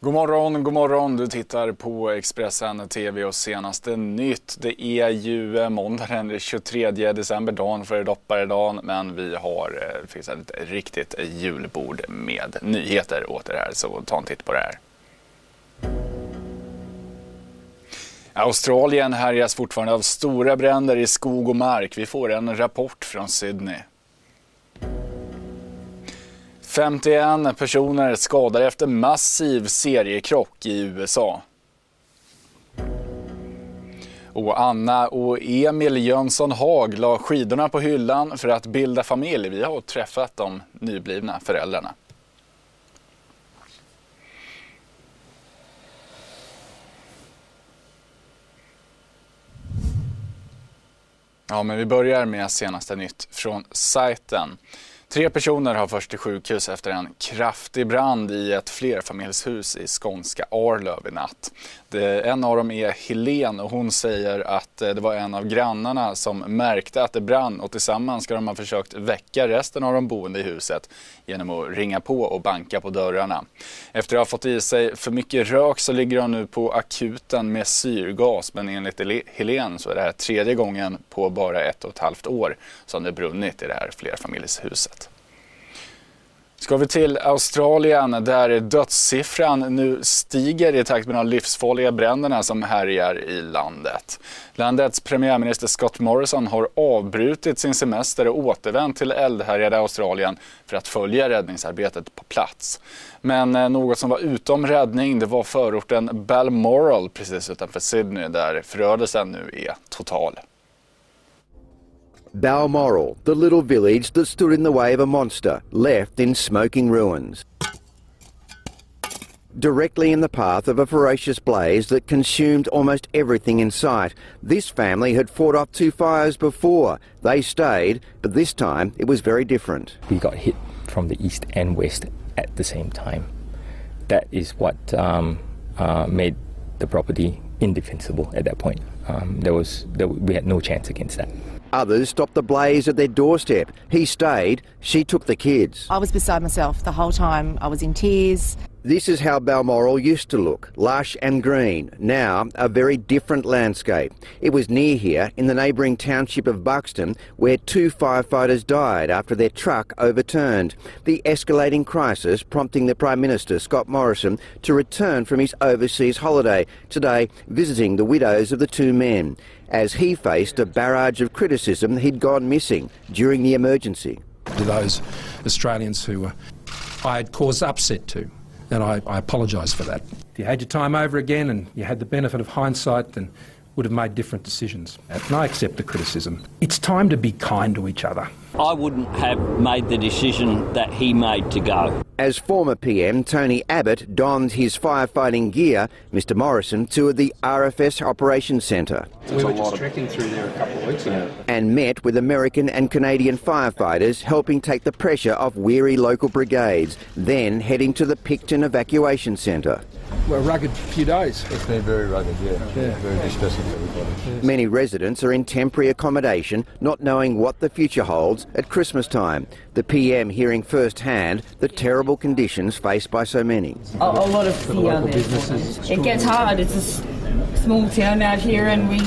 God morgon, god morgon. Du tittar på Expressen TV och senaste nytt. Det är ju måndagen måndag den 23 december, dagen före dopparedagen, men vi har eh, fixat ett riktigt julbord med nyheter åt er här, så ta en titt på det här. Australien härjas fortfarande av stora bränder i skog och mark. Vi får en rapport från Sydney. 51 personer skadade efter massiv seriekrock i USA. Och Anna och Emil Jönsson Haag la skidorna på hyllan för att bilda familj. Vi har träffat de nyblivna föräldrarna. Ja, men vi börjar med senaste nytt från sajten. Tre personer har förts till sjukhus efter en kraftig brand i ett flerfamiljshus i skånska Arlöv i natt. Det, en av dem är Helen och hon säger att eh, det var en av grannarna som märkte att det brann och tillsammans ska de ha försökt väcka resten av de boende i huset genom att ringa på och banka på dörrarna. Efter att ha fått i sig för mycket rök så ligger de nu på akuten med syrgas men enligt Helen så är det här tredje gången på bara ett och ett halvt år som det brunnit i det här flerfamiljshuset. Ska vi till Australien där dödssiffran nu stiger i takt med de livsfarliga bränderna som härjar i landet. Landets premiärminister Scott Morrison har avbrutit sin semester och återvänt till eldhärjade Australien för att följa räddningsarbetet på plats. Men eh, något som var utom räddning det var förorten Balmoral precis utanför Sydney där förödelsen nu är total. Balmoral, the little village that stood in the way of a monster, left in smoking ruins. Directly in the path of a ferocious blaze that consumed almost everything in sight, this family had fought off two fires before. They stayed, but this time it was very different. We got hit from the east and west at the same time. That is what um, uh, made the property indefensible at that point. Um, there was there, we had no chance against that. Others stopped the blaze at their doorstep. He stayed, she took the kids. I was beside myself the whole time. I was in tears. This is how Balmoral used to look, lush and green. Now, a very different landscape. It was near here, in the neighbouring township of Buxton, where two firefighters died after their truck overturned. The escalating crisis prompting the Prime Minister, Scott Morrison, to return from his overseas holiday, today visiting the widows of the two men, as he faced a barrage of criticism he'd gone missing during the emergency. To those Australians who uh, I had caused upset to, and I, I apologise for that. If you had your time over again and you had the benefit of hindsight, then would have made different decisions. And I accept the criticism. It's time to be kind to each other. I wouldn't have made the decision that he made to go. As former PM Tony Abbott donned his firefighting gear, Mr Morrison toured the RFS Operations Centre. We were just trekking through there a couple of weeks ago. And met with American and Canadian firefighters helping take the pressure off weary local brigades, then heading to the Picton Evacuation Centre. Well, a rugged few days. It's been very rugged, yeah. yeah. Very distressing for everybody. Many residents are in temporary accommodation, not knowing what the future holds at Christmas time. The PM hearing firsthand the terrible conditions faced by so many. A, a lot of fear there. It gets hard. It's a small town out here and we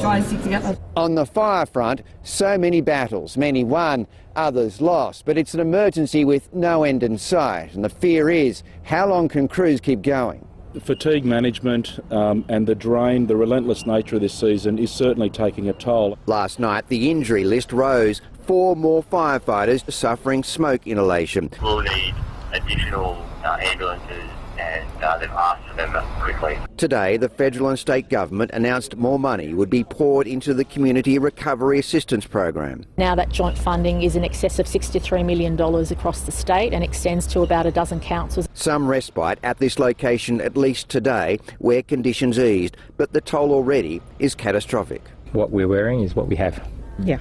try and stick together. On the fire front, so many battles, many won, others lost. But it's an emergency with no end in sight. And the fear is, how long can crews keep going? fatigue management um, and the drain, the relentless nature of this season is certainly taking a toll. Last night, the injury list rose. Four more firefighters suffering smoke inhalation. We'll need additional uh, ambulances and uh, they've asked for them quickly. Today, the federal and state government announced more money would be poured into the Community Recovery Assistance Program. Now that joint funding is in excess of $63 million across the state and extends to about a dozen councils. Some respite at this location at least today where conditions eased, but the toll already is catastrophic. What we're wearing is what we have. Yeah.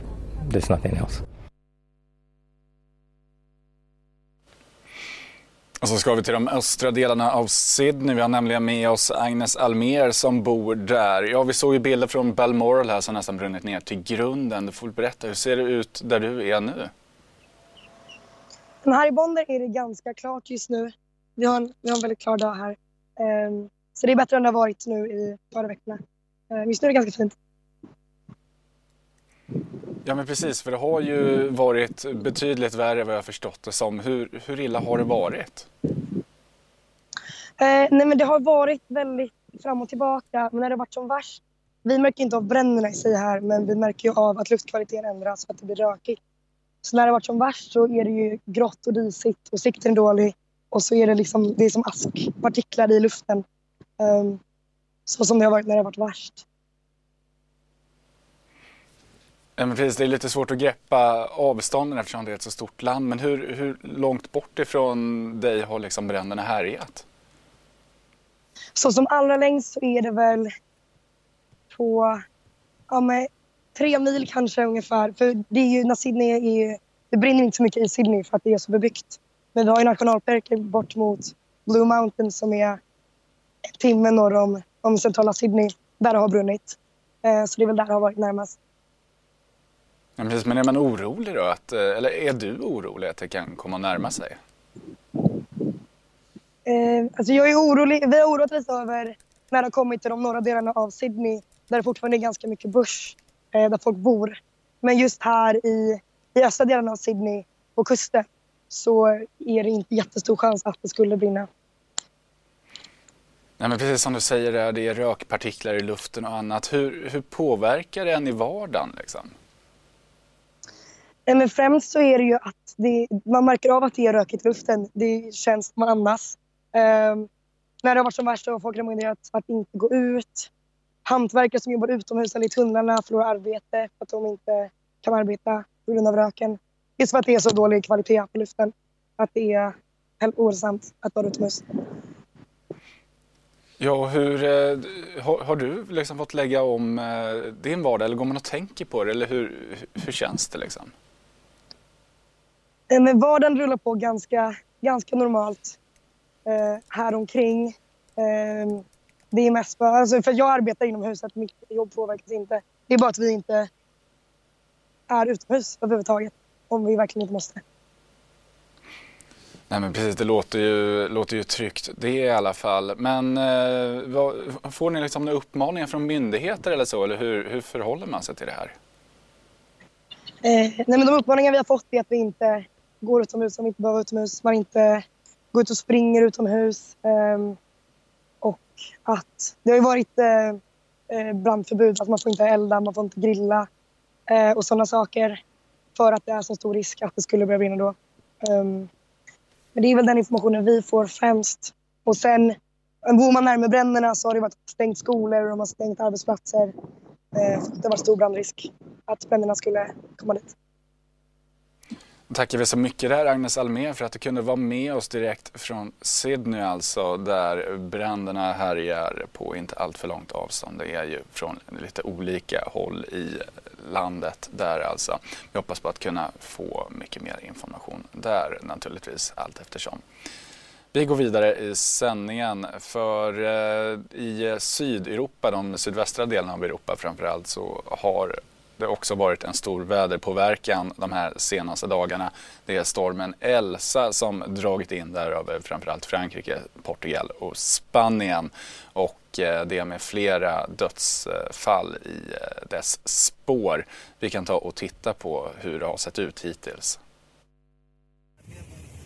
There's nothing else. Och så ska vi till de östra delarna av Sydney. Vi har nämligen med oss Agnes Almer som bor där. Ja, vi såg ju bilder från Balmoral här som nästan brunnit ner till grunden. Du får berätta, hur ser det ut där du är nu? Men här i Bonder är det ganska klart just nu. Vi har en, vi har en väldigt klar dag här. Um, så det är bättre än det har varit nu i förra veckorna. Um, just nu är det ganska fint. Ja men precis, för det har ju varit betydligt värre vad jag förstått det som. Hur, hur illa har det varit? Eh, nej men det har varit väldigt fram och tillbaka. Men när det har varit som värst, vi märker inte av bränderna i sig här men vi märker ju av att luftkvaliteten ändras så att det blir rökigt. Så när det har varit som värst så är det ju grått och disigt och sikten är dålig. Och så är det liksom, det är som askpartiklar i luften. Um, så som det har varit när det har varit värst. Ja, men precis, det är lite svårt att greppa avstånden eftersom det är ett så stort land. Men hur, hur långt bort ifrån dig har liksom bränderna härjat? Så som allra längst så är det väl på ja, med tre mil kanske ungefär. För det är ju, när Sydney är ju, det brinner inte så mycket i Sydney för att det är så bebyggt. Men vi har ju nationalparken bort mot Blue Mountain som är en timme norr om, om centrala Sydney. Där det har brunnit. Eh, så det är väl där det har varit närmast. Ja, precis, men är man orolig då? Att, eh, eller är du orolig att det kan komma att närma sig? Eh, alltså jag är orolig. Vi har oroat oss över när det har kommit till de norra delarna av Sydney där det fortfarande är ganska mycket bush eh, där folk bor. Men just här i, i östra delarna av Sydney på kusten så är det inte jättestor chans att det skulle brinna. Nej, men precis som du säger, det är rökpartiklar i luften och annat. Hur, hur påverkar det en i vardagen? Liksom? Men främst så är det ju att det, man märker av att det är rökigt i luften. Det känns man andas. Um, ehm, när det har varit som värst har folk rekommenderat att inte gå ut. Hantverkare som jobbar utomhus eller i tunnlarna förlorar arbete för att de inte kan arbeta på grund av röken. Just för att det är så dålig kvalitet på luften. Att det är helt ointressant att vara utomhus. Ja, hur, eh, har, har, du liksom fått lägga om eh, din vardag eller går man och tänker på det eller hur, hur känns det liksom? Eh, men vardagen rullar på ganska, ganska normalt eh, här omkring. Eh, det är mest bara, alltså för jag arbetar inomhus, så mitt jobb påverkas inte. Det är bara att vi inte är utomhus överhuvudtaget, om vi verkligen inte måste. Nej men precis, det låter ju, låter ju tryggt det i alla fall. Men eh, vad, får ni liksom några uppmaningar från myndigheter eller så? Eller hur, hur förhåller man sig till det här? Eh, nej men de uppmaningar vi har fått är att vi inte går utomhus om vi inte behöver utomhus. Man inte går ut och springer utomhus. Eh, och att det har ju varit eh, eh brandförbud, att man får inte elda, man får inte grilla eh, och sådana saker. För att det är så stor risk att det skulle börja brinna då. Um, men det är väl den informationen vi får främst. Och sen bor man närmare bränderna så har det varit stängt skolor och de har stängt arbetsplatser. Eh, det har varit stor brandrisk att bränderna skulle komma dit. Tackar vi så mycket där Agnes Almé för att du kunde vara med oss direkt från Sydney alltså där bränderna härjar på inte allt för långt avstånd. Det är ju från lite olika håll i landet där alltså. Vi hoppas på att kunna få mycket mer information där naturligtvis allt eftersom. Vi går vidare i sändningen för eh, i Sydeuropa, de sydvästra delarna av Europa framförallt så har det också varit en stor väderpåverkan de här senaste dagarna. Det är stormen Elsa som dragit in där över framförallt Frankrike, Portugal och Spanien. Och eh, det med flera dödsfall i eh, dess spår. Vi kan ta och titta på hur det har sett ut hittills.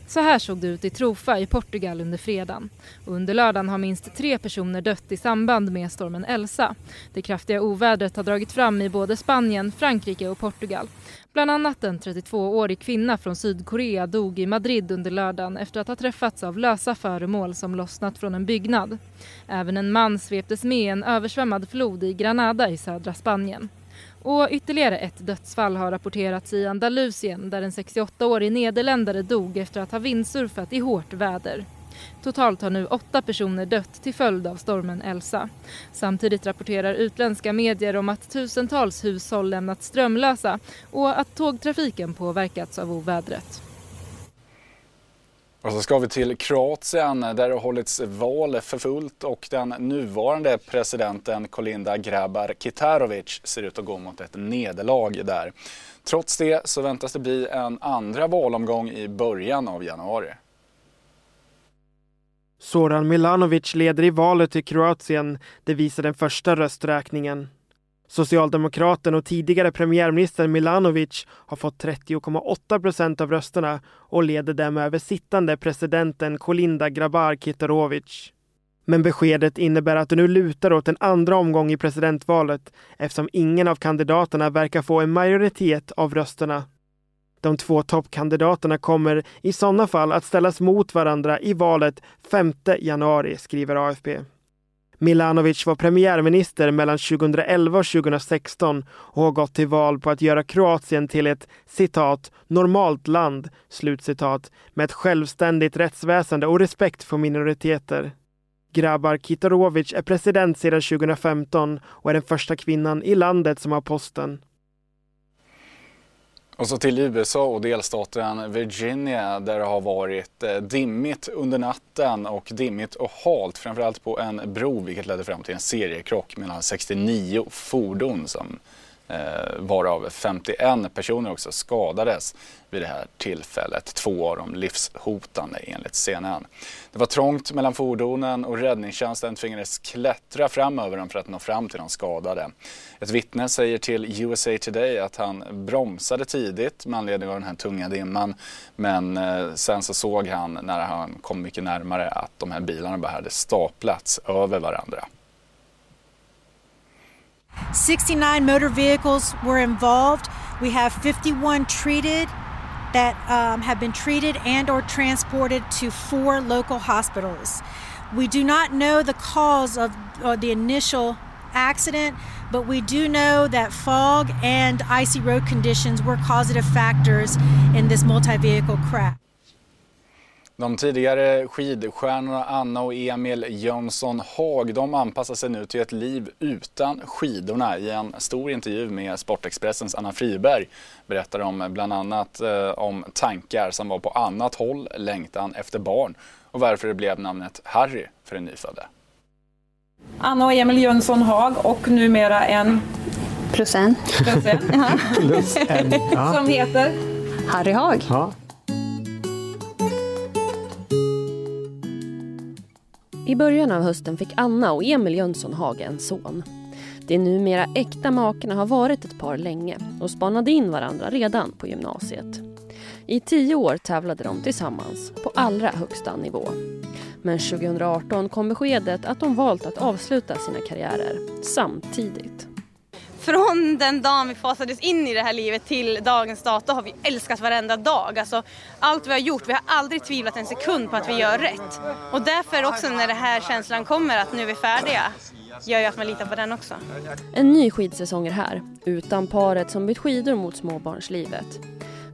Så här såg det ut i Trofa i Portugal under fredagen. Under lördagen har minst tre personer dött i samband med stormen Elsa. Det kraftiga ovädret har dragit fram i både Spanien, Frankrike och Portugal. Bland annat en 32-årig kvinna från Sydkorea dog i Madrid under lördagen efter att ha träffats av lösa föremål som lossnat från en byggnad. Även en man sveptes med i en översvämmad flod i Granada i södra Spanien. Och ytterligare ett dödsfall har rapporterats i Andalusien där en 68-årig nederländare dog efter att ha vindsurfat i hårt väder. Totalt har nu åtta personer dött till följd av stormen Elsa. Samtidigt rapporterar utländska medier om att tusentals hushåll lämnats strömlösa och att tågtrafiken påverkats av ovädret. Och så ska vi till Kroatien där det har hållits val för fullt och den nuvarande presidenten Kolinda Grabar Kitarovic ser ut att gå mot ett nederlag där. Trots det så väntas det bli en andra valomgång i början av januari. Zoran Milanovic leder i valet i Kroatien, det visar den första rösträkningen. Socialdemokraten och tidigare premiärministern Milanovic har fått 30,8 procent av rösterna och leder därmed över sittande presidenten Kolinda Grabar Kitarovic. Men beskedet innebär att det nu lutar åt en andra omgång i presidentvalet eftersom ingen av kandidaterna verkar få en majoritet av rösterna. De två toppkandidaterna kommer i sådana fall att ställas mot varandra i valet 5 januari, skriver AFP. Milanovic var premiärminister mellan 2011 och 2016 och har gått till val på att göra Kroatien till ett citat normalt land slutcitat med ett självständigt rättsväsende och respekt för minoriteter. Grabar Kitarovic är president sedan 2015 och är den första kvinnan i landet som har posten. Och så till USA och delstaten Virginia där det har varit eh, dimmigt under natten och dimmigt och halt framförallt på en bro vilket ledde fram till en seriekrock mellan 69 fordon som Eh, varav 51 personer också skadades vid det här tillfället. Två av dem livshotande enligt CNN. Det var trångt mellan fordonen och räddningstjänsten tvingades klättra fram över dem för att nå fram till de skadade. Ett vittne säger till USA Today att han bromsade tidigt med anledning av den här tunga dimman men eh, sen så såg han när han kom mycket närmare att de här bilarna bara hade staplats över varandra. 69 motor vehicles were involved. We have 51 treated that um, have been treated and or transported to four local hospitals. We do not know the cause of the initial accident, but we do know that fog and icy road conditions were causative factors in this multi-vehicle crash. De tidigare skidstjärnorna Anna och Emil Jönsson Haag de anpassar sig nu till ett liv utan skidorna. I en stor intervju med Sportexpressens Anna Friberg berättar de bland annat eh, om tankar som var på annat håll, längtan efter barn och varför det blev namnet Harry för den nyfödde. Anna och Emil Jönsson Haag och numera en Plus en. Plus en. Plus en. Ja. Som heter? Harry Haag. Ja. I början av hösten fick Anna och Emil Jönsson Haga en son. De numera äkta makarna har varit ett par länge och spanade in varandra redan på gymnasiet. I tio år tävlade de tillsammans på allra högsta nivå. Men 2018 kom beskedet att de valt att avsluta sina karriärer samtidigt. Från den dagen vi fasades in i det här livet till dagens dato har vi älskat varenda dag. Alltså, allt vi har gjort, vi har aldrig tvivlat en sekund på att vi gör rätt. Och därför också när den här känslan kommer att nu är vi färdiga gör ju att man litar på den också. En ny skidsäsong är här, utan paret som bytt skidor mot småbarnslivet.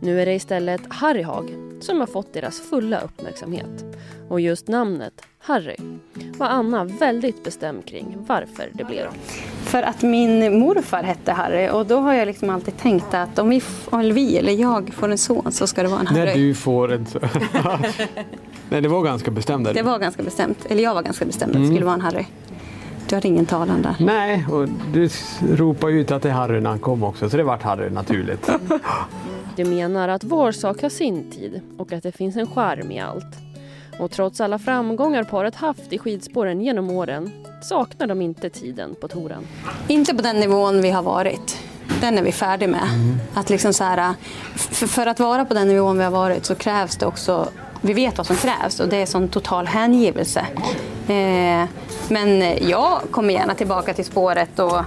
Nu är det istället Harry Hag som har fått deras fulla uppmärksamhet. Och just namnet, Harry, var Anna väldigt bestämd kring varför det blev. För att min morfar hette Harry och då har jag liksom alltid tänkt att om vi, eller vi eller jag får en son så ska det vara en Harry. När du får en son. Nej, det var ganska bestämt. Det var ganska bestämt, eller jag var ganska bestämd att Mm. det skulle vara en Harry. Du hade ingen talan där. Nej, och du ropade ut att det är Harry när han kom också, så det vart Harry naturligt. De menar att var sak har sin tid och att det finns en charm i allt. Och trots alla framgångar paret haft i skidspåren genom åren saknar de inte tiden på touren. Inte på den nivån vi har varit. Den är vi färdiga med. Att liksom så här, f- för att vara på den nivån vi har varit så krävs det också vi vet vad som krävs och det är sån total hängivelse. Eh, men jag kommer gärna tillbaka till spåret och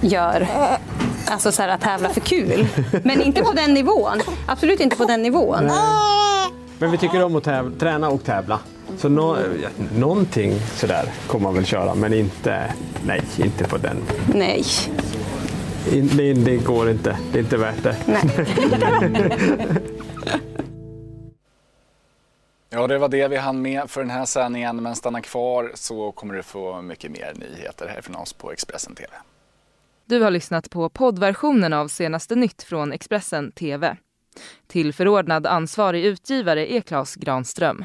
gör Alltså så här, att tävla för kul. Men inte på den nivån. Absolut inte på den nivån. Men vi tycker om att tävla, träna och tävla. Så no, någonting sådär kommer man väl köra, men inte, nej, inte på den. Nej. Det, det går inte, det är inte värt det. Nej. Ja, det var det vi hann med för den här sändningen, men stanna kvar så kommer du få mycket mer nyheter här från oss på Expressen TV. Du har lyssnat på poddversionen av senaste nytt från Expressen TV. Tillförordnad ansvarig utgivare är Klas Granström.